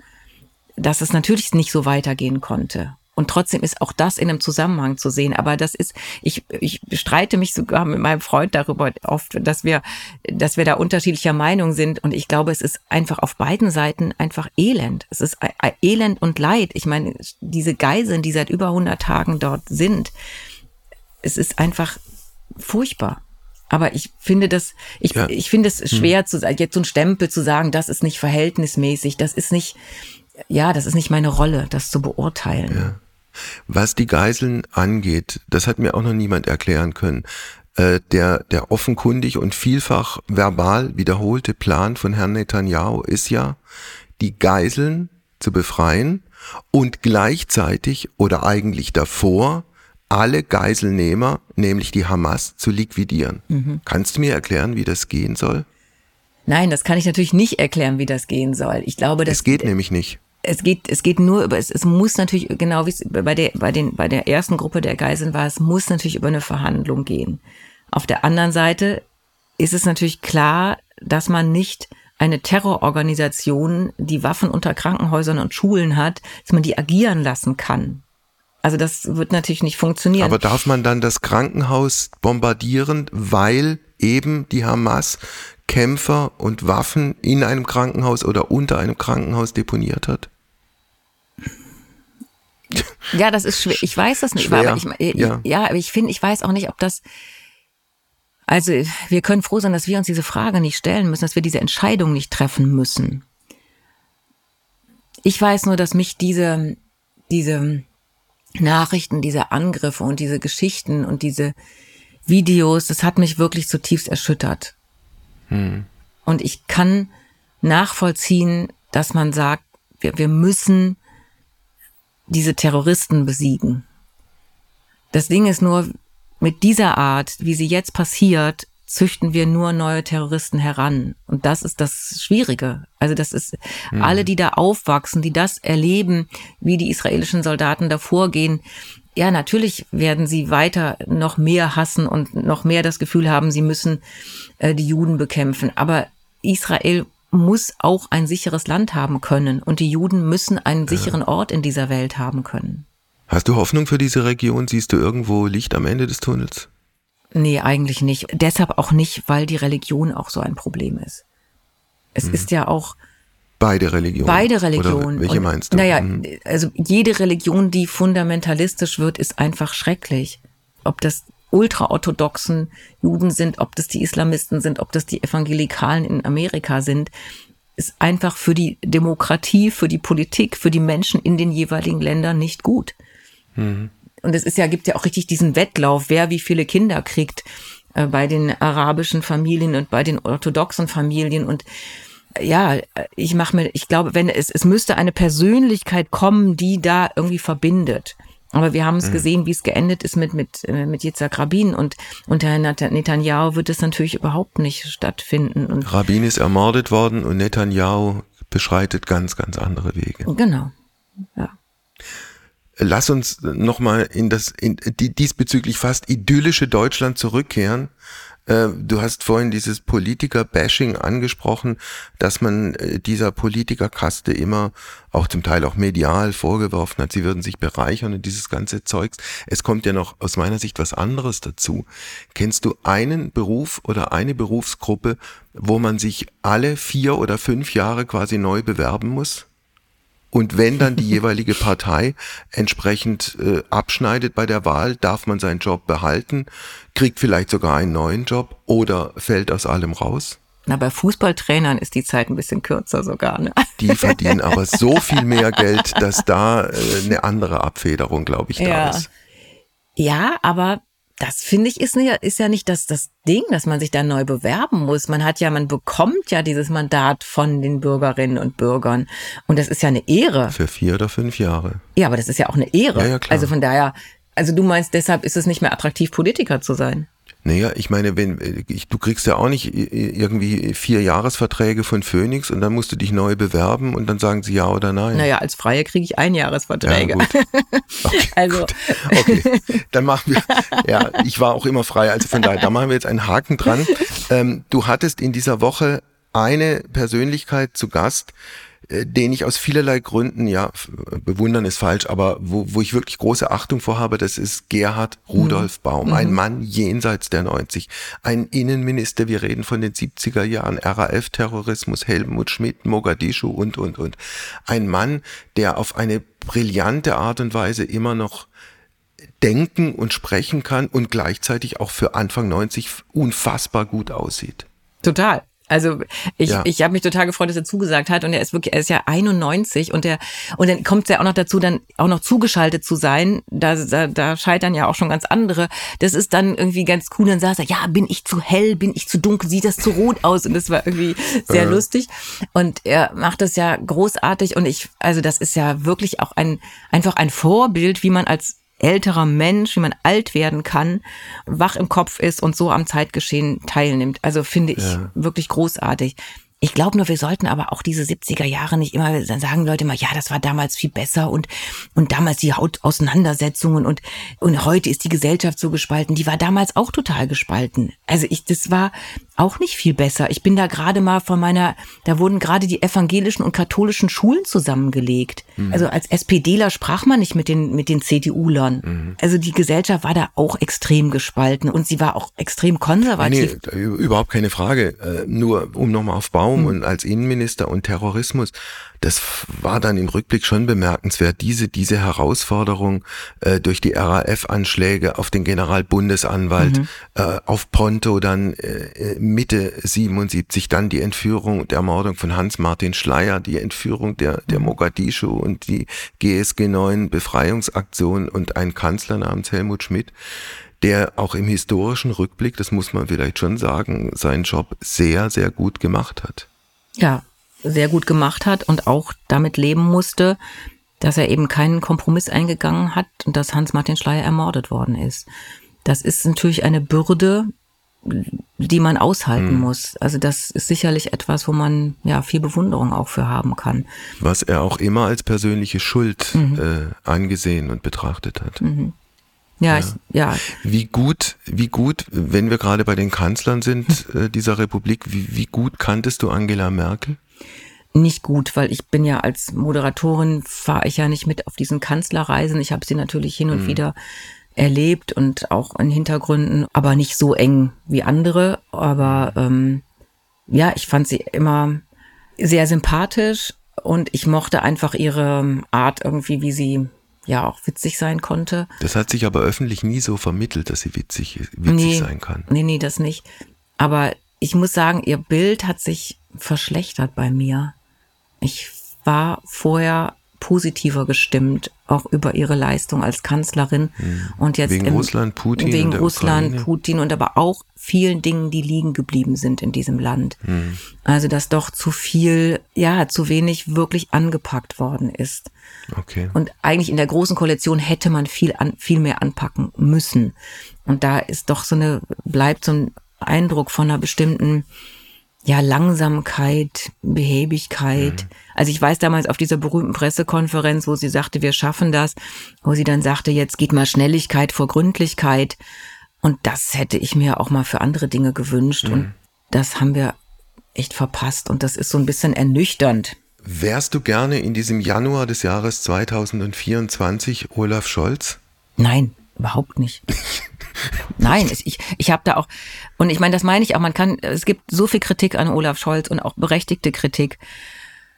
dass es natürlich nicht so weitergehen konnte. Und trotzdem ist auch das in einem Zusammenhang zu sehen. Aber das ist, ich, ich streite mich sogar mit meinem Freund darüber oft, dass wir, dass wir da unterschiedlicher Meinung sind. Und ich glaube, es ist einfach auf beiden Seiten einfach Elend. Es ist Elend und Leid. Ich meine, diese Geiseln, die seit über 100 Tagen dort sind, es ist einfach furchtbar. Aber ich finde das, ich, ja. ich finde es hm. schwer hm. zu jetzt so ein Stempel zu sagen, das ist nicht verhältnismäßig, das ist nicht, ja, das ist nicht meine Rolle, das zu beurteilen. Ja. Was die Geiseln angeht, das hat mir auch noch niemand erklären können. Äh, der, der offenkundig und vielfach verbal wiederholte Plan von Herrn Netanyahu ist ja, die Geiseln zu befreien und gleichzeitig oder eigentlich davor alle Geiselnehmer, nämlich die Hamas, zu liquidieren. Mhm. Kannst du mir erklären, wie das gehen soll? Nein, das kann ich natürlich nicht erklären, wie das gehen soll. Ich glaube, das es geht nämlich nicht. Es geht, es geht nur über, es, es muss natürlich, genau wie es bei der, bei den, bei der ersten Gruppe der Geiseln war, es muss natürlich über eine Verhandlung gehen. Auf der anderen Seite ist es natürlich klar, dass man nicht eine Terrororganisation, die Waffen unter Krankenhäusern und Schulen hat, dass man die agieren lassen kann. Also das wird natürlich nicht funktionieren. Aber darf man dann das Krankenhaus bombardieren, weil eben die Hamas Kämpfer und Waffen in einem Krankenhaus oder unter einem Krankenhaus deponiert hat? Ja, das ist schwer. Ich weiß das nicht. Schwer. Aber ich, ich, ja. ja, aber ich finde, ich weiß auch nicht, ob das. Also, wir können froh sein, dass wir uns diese Frage nicht stellen müssen, dass wir diese Entscheidung nicht treffen müssen. Ich weiß nur, dass mich diese, diese Nachrichten, diese Angriffe und diese Geschichten und diese Videos, das hat mich wirklich zutiefst erschüttert. Hm. Und ich kann nachvollziehen, dass man sagt, wir, wir müssen diese Terroristen besiegen. Das Ding ist nur, mit dieser Art, wie sie jetzt passiert, züchten wir nur neue Terroristen heran. Und das ist das Schwierige. Also das ist mhm. alle, die da aufwachsen, die das erleben, wie die israelischen Soldaten da vorgehen. Ja, natürlich werden sie weiter noch mehr hassen und noch mehr das Gefühl haben, sie müssen äh, die Juden bekämpfen. Aber Israel muss auch ein sicheres Land haben können und die Juden müssen einen sicheren Ort in dieser Welt haben können. Hast du Hoffnung für diese Region? Siehst du irgendwo Licht am Ende des Tunnels? Nee, eigentlich nicht. Deshalb auch nicht, weil die Religion auch so ein Problem ist. Es mhm. ist ja auch. Beide Religionen. Beide Religionen. Oder welche Und, meinst du? Naja, Mhm. also jede Religion, die fundamentalistisch wird, ist einfach schrecklich. Ob das ultraorthodoxen Juden sind, ob das die Islamisten sind, ob das die Evangelikalen in Amerika sind, ist einfach für die Demokratie, für die Politik, für die Menschen in den jeweiligen Ländern nicht gut. Und es ist ja, gibt ja auch richtig diesen Wettlauf, wer wie viele Kinder kriegt äh, bei den arabischen Familien und bei den orthodoxen Familien und ja, äh, ich mache mir, ich glaube, wenn es, es müsste eine Persönlichkeit kommen, die da irgendwie verbindet. Aber wir haben es gesehen, wie es geendet ist mit, mit, äh, mit Yitzhak Rabin und unter Nat- Netanyahu wird es natürlich überhaupt nicht stattfinden. Und Rabin ist ermordet worden und Netanyahu beschreitet ganz, ganz andere Wege. genau. Ja. Lass uns nochmal in das in die, diesbezüglich fast idyllische Deutschland zurückkehren. Äh, Du hast vorhin dieses Politiker-Bashing angesprochen, dass man äh, dieser Politikerkaste immer auch zum Teil auch medial vorgeworfen hat, sie würden sich bereichern und dieses ganze Zeugs. Es kommt ja noch aus meiner Sicht was anderes dazu. Kennst du einen Beruf oder eine Berufsgruppe, wo man sich alle vier oder fünf Jahre quasi neu bewerben muss? Und wenn dann die jeweilige Partei entsprechend äh, abschneidet bei der Wahl, darf man seinen Job behalten, kriegt vielleicht sogar einen neuen Job oder fällt aus allem raus. Na, bei Fußballtrainern ist die Zeit ein bisschen kürzer sogar. Ne? Die verdienen aber so viel mehr Geld, dass da äh, eine andere Abfederung, glaube ich, da Ja. ist. Ja, aber das finde ich ist, nicht, ist ja nicht das, das Ding, dass man sich da neu bewerben muss. Man hat ja, man bekommt ja dieses Mandat von den Bürgerinnen und Bürgern. Und das ist ja eine Ehre. Für vier oder fünf Jahre. Ja, aber das ist ja auch eine Ehre. Ja, ja, klar. Also von daher, also du meinst, deshalb ist es nicht mehr attraktiv, Politiker zu sein. Naja, ich meine, wenn äh, ich, du kriegst ja auch nicht äh, irgendwie vier Jahresverträge von Phoenix und dann musst du dich neu bewerben und dann sagen sie ja oder nein. Naja, als Freie kriege ich Einjahresverträge. Ja. [LAUGHS] Okay, Also- gut. okay, dann machen wir, ja, ich war auch immer frei, also von daher, da machen wir jetzt einen Haken dran. Ähm, du hattest in dieser Woche eine Persönlichkeit zu Gast, den ich aus vielerlei Gründen, ja, bewundern ist falsch, aber wo, wo ich wirklich große Achtung vorhabe, das ist Gerhard Rudolf Baum, ein Mann jenseits der 90, ein Innenminister, wir reden von den 70er Jahren, RAF-Terrorismus, Helmut Schmidt, Mogadischu und, und, und. Ein Mann, der auf eine brillante Art und Weise immer noch denken und sprechen kann und gleichzeitig auch für Anfang 90 unfassbar gut aussieht. Total. Also ich, Ja. ich habe mich total gefreut, dass er zugesagt hat und er ist wirklich, er ist ja 91 und der und dann kommt es ja auch noch dazu, dann auch noch zugeschaltet zu sein. Da, da, da scheitern ja auch schon ganz andere. Das ist dann irgendwie ganz cool. Dann saß er, ja, bin ich zu hell, bin ich zu dunkel, sieht das zu rot aus und das war irgendwie sehr lustig. Und er macht das ja großartig und ich, also das ist ja wirklich auch ein einfach ein Vorbild, wie man als älterer Mensch, wie man alt werden kann, wach im Kopf ist und so am Zeitgeschehen teilnimmt. Also finde ich wirklich großartig. Ich glaube nur, wir sollten aber auch diese 70er Jahre nicht immer dann sagen Leute mal, ja, das war damals viel besser und und damals die Hautauseinandersetzungen und und heute ist die Gesellschaft so gespalten. Die war damals auch total gespalten. Also ich, das war auch nicht viel besser. Ich bin da gerade mal von meiner, da wurden gerade die evangelischen und katholischen Schulen zusammengelegt. Also als SPDler sprach man nicht mit den mit den CDU-Lern. Also die Gesellschaft war da auch extrem gespalten und sie war auch extrem konservativ. Nee, überhaupt keine Frage. Äh, nur um nochmal auf Baum und als Innenminister und Terrorismus, das war dann im Rückblick schon bemerkenswert, diese, diese Herausforderung äh, durch die RAF-Anschläge auf den Generalbundesanwalt, äh, auf Ponto dann äh, Mitte 77, dann die Entführung und Ermordung von Hans-Martin Schleyer, die Entführung der, der Mogadischu und die GSG 9 Befreiungsaktion und ein Kanzler namens Helmut Schmidt der auch im historischen Rückblick, das muss man vielleicht schon sagen, seinen Job sehr, sehr gut gemacht hat. ja, sehr gut gemacht hat und auch damit leben musste, dass er eben keinen Kompromiss eingegangen hat und dass Hans-Martin Schleyer ermordet worden ist. Das ist natürlich eine Bürde, die man aushalten muss. Also das ist sicherlich etwas, wo man ja viel Bewunderung auch für haben kann. Was er auch immer als persönliche Schuld äh, angesehen und betrachtet hat. Ja, ja. Ich, ja. Wie gut, wie gut, wenn wir gerade bei den Kanzlern sind [LAUGHS] äh, dieser Republik, wie, wie gut kanntest du Angela Merkel? Nicht gut, weil ich bin ja als Moderatorin, fahre ich ja nicht mit auf diesen Kanzlerreisen. Ich habe sie natürlich hin und mhm. wieder erlebt und auch in Hintergründen, aber nicht so eng wie andere. Aber ähm, ja, ich fand sie immer sehr sympathisch und ich mochte einfach ihre Art irgendwie, wie sie ja auch witzig sein konnte. Das hat sich aber öffentlich nie so vermittelt, dass sie witzig, witzig nee, sein kann. Nee, nee, das nicht. Aber ich muss sagen, ihr Bild hat sich verschlechtert bei mir. Ich war vorher positiver gestimmt, auch über ihre Leistung als Kanzlerin. Mhm. Und jetzt wegen im, Russland, Putin. Wegen Russland, Ukraine. Putin und aber auch vielen Dingen, die liegen geblieben sind in diesem Land. Mhm. Also, dass doch zu viel, ja, zu wenig wirklich angepackt worden ist. Okay. Und eigentlich in der großen Koalition hätte man viel, an, viel mehr anpacken müssen. Und da ist doch so eine, bleibt so ein Eindruck von einer bestimmten, ja, Langsamkeit, Behäbigkeit. Mhm. Also ich weiß damals auf dieser berühmten Pressekonferenz, wo sie sagte, wir schaffen das, wo sie dann sagte, jetzt geht mal Schnelligkeit vor Gründlichkeit. Und das hätte ich mir auch mal für andere Dinge gewünscht. Mhm. Und das haben wir echt verpasst. Und das ist so ein bisschen ernüchternd. Wärst du gerne in diesem Januar des Jahres 2024 Olaf Scholz? Nein, überhaupt nicht. [LAUGHS] Nein, ich, ich habe da auch, und ich meine, das meine ich auch, man kann, es gibt so viel Kritik an Olaf Scholz und auch berechtigte Kritik,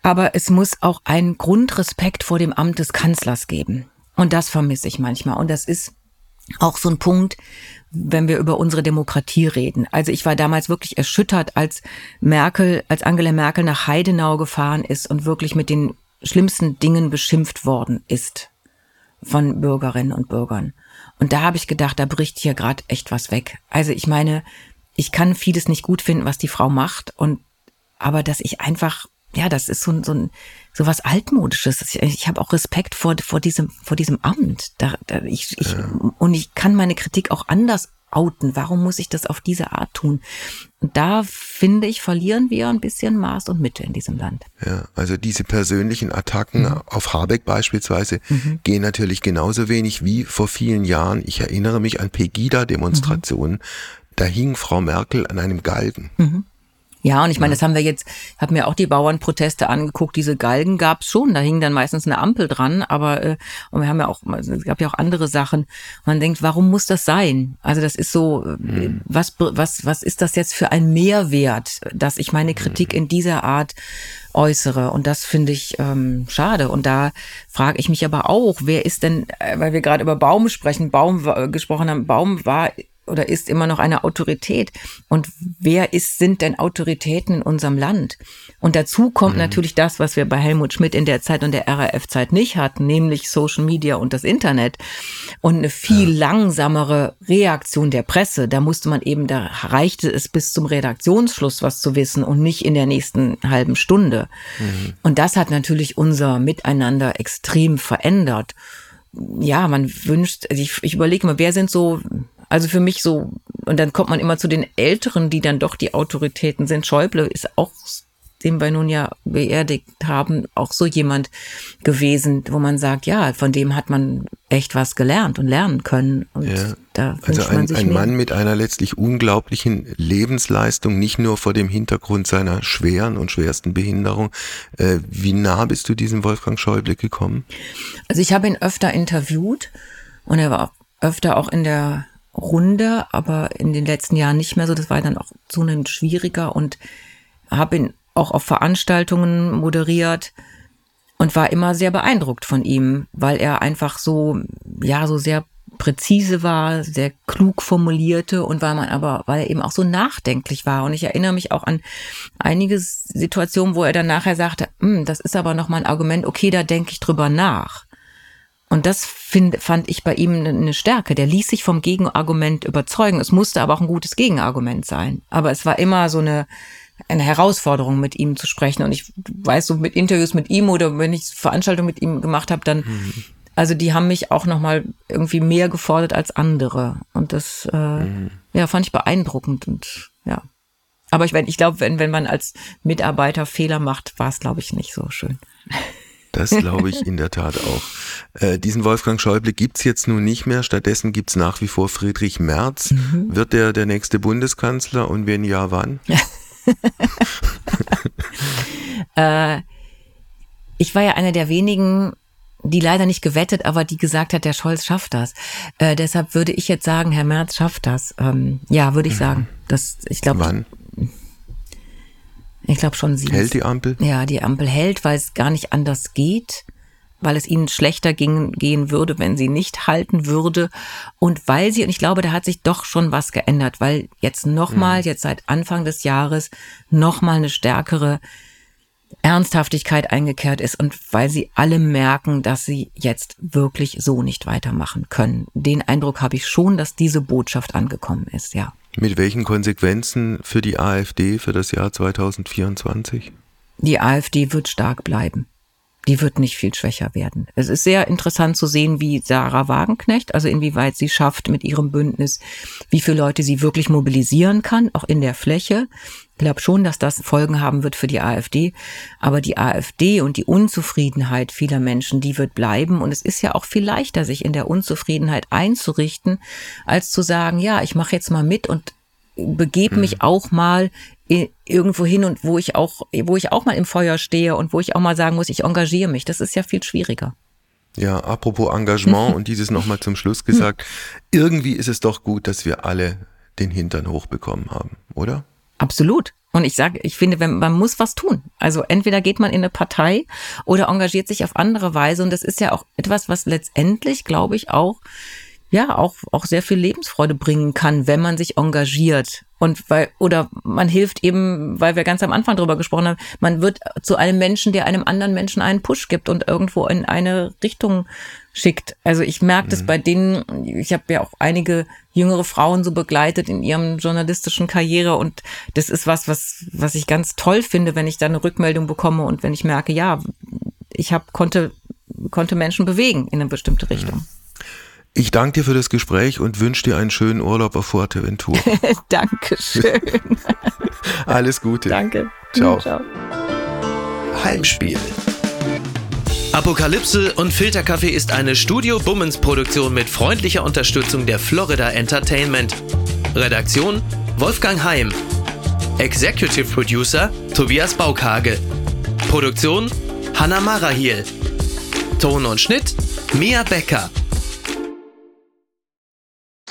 aber es muss auch einen Grundrespekt vor dem Amt des Kanzlers geben. Und das vermisse ich manchmal. Und das ist auch so ein Punkt, wenn wir über unsere Demokratie reden. Also ich war damals wirklich erschüttert, als Merkel, als Angela Merkel nach Heidenau gefahren ist und wirklich mit den schlimmsten Dingen beschimpft worden ist von Bürgerinnen und Bürgern. Und da habe ich gedacht, da bricht hier gerade echt was weg. Also ich meine, ich kann vieles nicht gut finden, was die Frau macht und aber dass ich einfach ja, das ist so, so, ein, so was altmodisches. Ich, ich habe auch Respekt vor, vor diesem vor diesem Amt. Da, da, ich, ich, ja. Und ich kann meine Kritik auch anders outen. Warum muss ich das auf diese Art tun? Und da finde ich, verlieren wir ein bisschen Maß und Mitte in diesem Land. Ja, also diese persönlichen Attacken mhm. auf Habeck beispielsweise mhm. gehen natürlich genauso wenig wie vor vielen Jahren. Ich erinnere mich an Pegida-Demonstrationen. Mhm. Da hing Frau Merkel an einem Galgen. Ja, und ich meine, das haben wir jetzt, haben mir auch die Bauernproteste angeguckt, diese Galgen gab's schon, da hing dann meistens eine Ampel dran, aber äh, und wir haben ja auch, es gab ja auch andere Sachen. Man denkt, warum muss das sein? Also das ist so, mhm. was, was, was ist das jetzt für ein Mehrwert, dass ich meine Kritik mhm. in dieser Art äußere. Und das finde ich ähm, schade. Und da frage ich mich aber auch, wer ist denn, äh, weil wir gerade über Baum sprechen, Baum äh, gesprochen haben, Baum war oder ist immer noch eine Autorität. Und wer ist, sind denn Autoritäten in unserem Land? Und dazu kommt mhm. natürlich das, was wir bei Helmut Schmidt in der Zeit und der RAF-Zeit nicht hatten, nämlich Social Media und das Internet und eine viel ja. langsamere Reaktion der Presse. Da musste man eben, da reichte es bis zum Redaktionsschluss was zu wissen und nicht in der nächsten halben Stunde. Mhm. Und das hat natürlich unser Miteinander extrem verändert ja, man wünscht, also ich, ich überlege mal, wer sind so also für mich so, und dann kommt man immer zu den Älteren, die dann doch die Autoritäten sind. Schäuble ist auch, den wir nun ja beerdigt haben, auch so jemand gewesen, wo man sagt, ja, von dem hat man echt was gelernt und lernen können. Und ja. da also ein, ein Mann mit einer letztlich unglaublichen Lebensleistung, nicht nur vor dem Hintergrund seiner schweren und schwersten Behinderung. Äh, wie nah bist du diesem Wolfgang Schäuble gekommen? Also ich habe ihn öfter interviewt und er war öfter auch in der Runde, aber in den letzten Jahren nicht mehr so. Das war dann auch zunehmend schwieriger und habe ihn auch auf Veranstaltungen moderiert und war immer sehr beeindruckt von ihm, weil er einfach so, ja, so sehr präzise war, sehr klug formulierte und weil man aber, weil er eben auch so nachdenklich war. Und ich erinnere mich auch an einige Situationen, wo er dann nachher sagte, hm, das ist aber nochmal ein Argument, okay, da denke ich drüber nach. Und das find, fand ich bei ihm eine Stärke. Der ließ sich vom Gegenargument überzeugen. Es musste aber auch ein gutes Gegenargument sein. Aber es war immer so eine, eine Herausforderung, mit ihm zu sprechen. Und ich weiß so mit Interviews mit ihm oder wenn ich Veranstaltungen mit ihm gemacht habe, dann, mhm. also die haben mich auch nochmal irgendwie mehr gefordert als andere. Und das, äh, mhm. ja, fand ich beeindruckend und ja. Aber ich, ich glaube, wenn, wenn man als Mitarbeiter Fehler macht, war es, glaube ich, nicht so schön. Das glaube ich in der Tat auch. Äh, diesen Wolfgang Schäuble gibt's jetzt nun nicht mehr. Stattdessen gibt's nach wie vor Friedrich Merz. Mhm. Wird der der nächste Bundeskanzler und wenn ja, wann? [LAUGHS] äh, ich war ja einer der wenigen, die leider nicht gewettet, aber die gesagt hat, der Scholz schafft das. Äh, deshalb würde ich jetzt sagen, Herr Merz schafft das. Ähm, ja, würde ich mhm. sagen. Das, ich glaube. Wann? Ich glaube schon sie. Hält die Ampel? Ja, die Ampel hält, weil es gar nicht anders geht, weil es ihnen schlechter ging, gehen würde, wenn sie nicht halten würde. Und weil sie, und ich glaube, da hat sich doch schon was geändert, weil jetzt nochmal, mhm. jetzt seit Anfang des Jahres, nochmal eine stärkere Ernsthaftigkeit eingekehrt ist und weil sie alle merken, dass sie jetzt wirklich so nicht weitermachen können. Den Eindruck habe ich schon, dass diese Botschaft angekommen ist, ja. Mit welchen Konsequenzen für die AfD für das Jahr 2024? Die AfD wird stark bleiben die wird nicht viel schwächer werden. Es ist sehr interessant zu sehen, wie Sarah Wagenknecht, also inwieweit sie schafft mit ihrem Bündnis, wie viele Leute sie wirklich mobilisieren kann, auch in der Fläche. Ich glaube schon, dass das Folgen haben wird für die AfD. Aber die AfD und die Unzufriedenheit vieler Menschen, die wird bleiben. Und es ist ja auch viel leichter, sich in der Unzufriedenheit einzurichten, als zu sagen, ja, ich mache jetzt mal mit und begebe mich mhm. auch mal irgendwo hin und wo ich auch, wo ich auch mal im Feuer stehe und wo ich auch mal sagen muss, ich engagiere mich. Das ist ja viel schwieriger. Ja, apropos Engagement [LAUGHS] und dieses nochmal zum Schluss gesagt. Irgendwie ist es doch gut, dass wir alle den Hintern hochbekommen haben, oder? Absolut. Und ich sage, ich finde, man muss was tun. Also entweder geht man in eine Partei oder engagiert sich auf andere Weise. Und das ist ja auch etwas, was letztendlich, glaube ich, auch ja auch auch sehr viel Lebensfreude bringen kann, wenn man sich engagiert und weil oder man hilft eben, weil wir ganz am Anfang drüber gesprochen haben, man wird zu einem Menschen, der einem anderen Menschen einen Push gibt und irgendwo in eine Richtung schickt. Also ich merke mhm. das bei denen, ich habe ja auch einige jüngere Frauen so begleitet in ihrem journalistischen Karriere und das ist was, was was ich ganz toll finde, wenn ich da eine Rückmeldung bekomme und wenn ich merke, ja, ich habe konnte konnte Menschen bewegen in eine bestimmte Richtung. Mhm. Ich danke dir für das Gespräch und wünsche dir einen schönen Urlaub auf Fuerteventura. [LAUGHS] Dankeschön. [LAUGHS] Alles Gute. Danke. Ciao. Ciao. Heimspiel. Apokalypse und Filterkaffee ist eine Studio Bummens Produktion mit freundlicher Unterstützung der Florida Entertainment. Redaktion Wolfgang Heim. Executive Producer Tobias Baukage. Produktion Hanna Marahiel. Ton und Schnitt Mia Becker.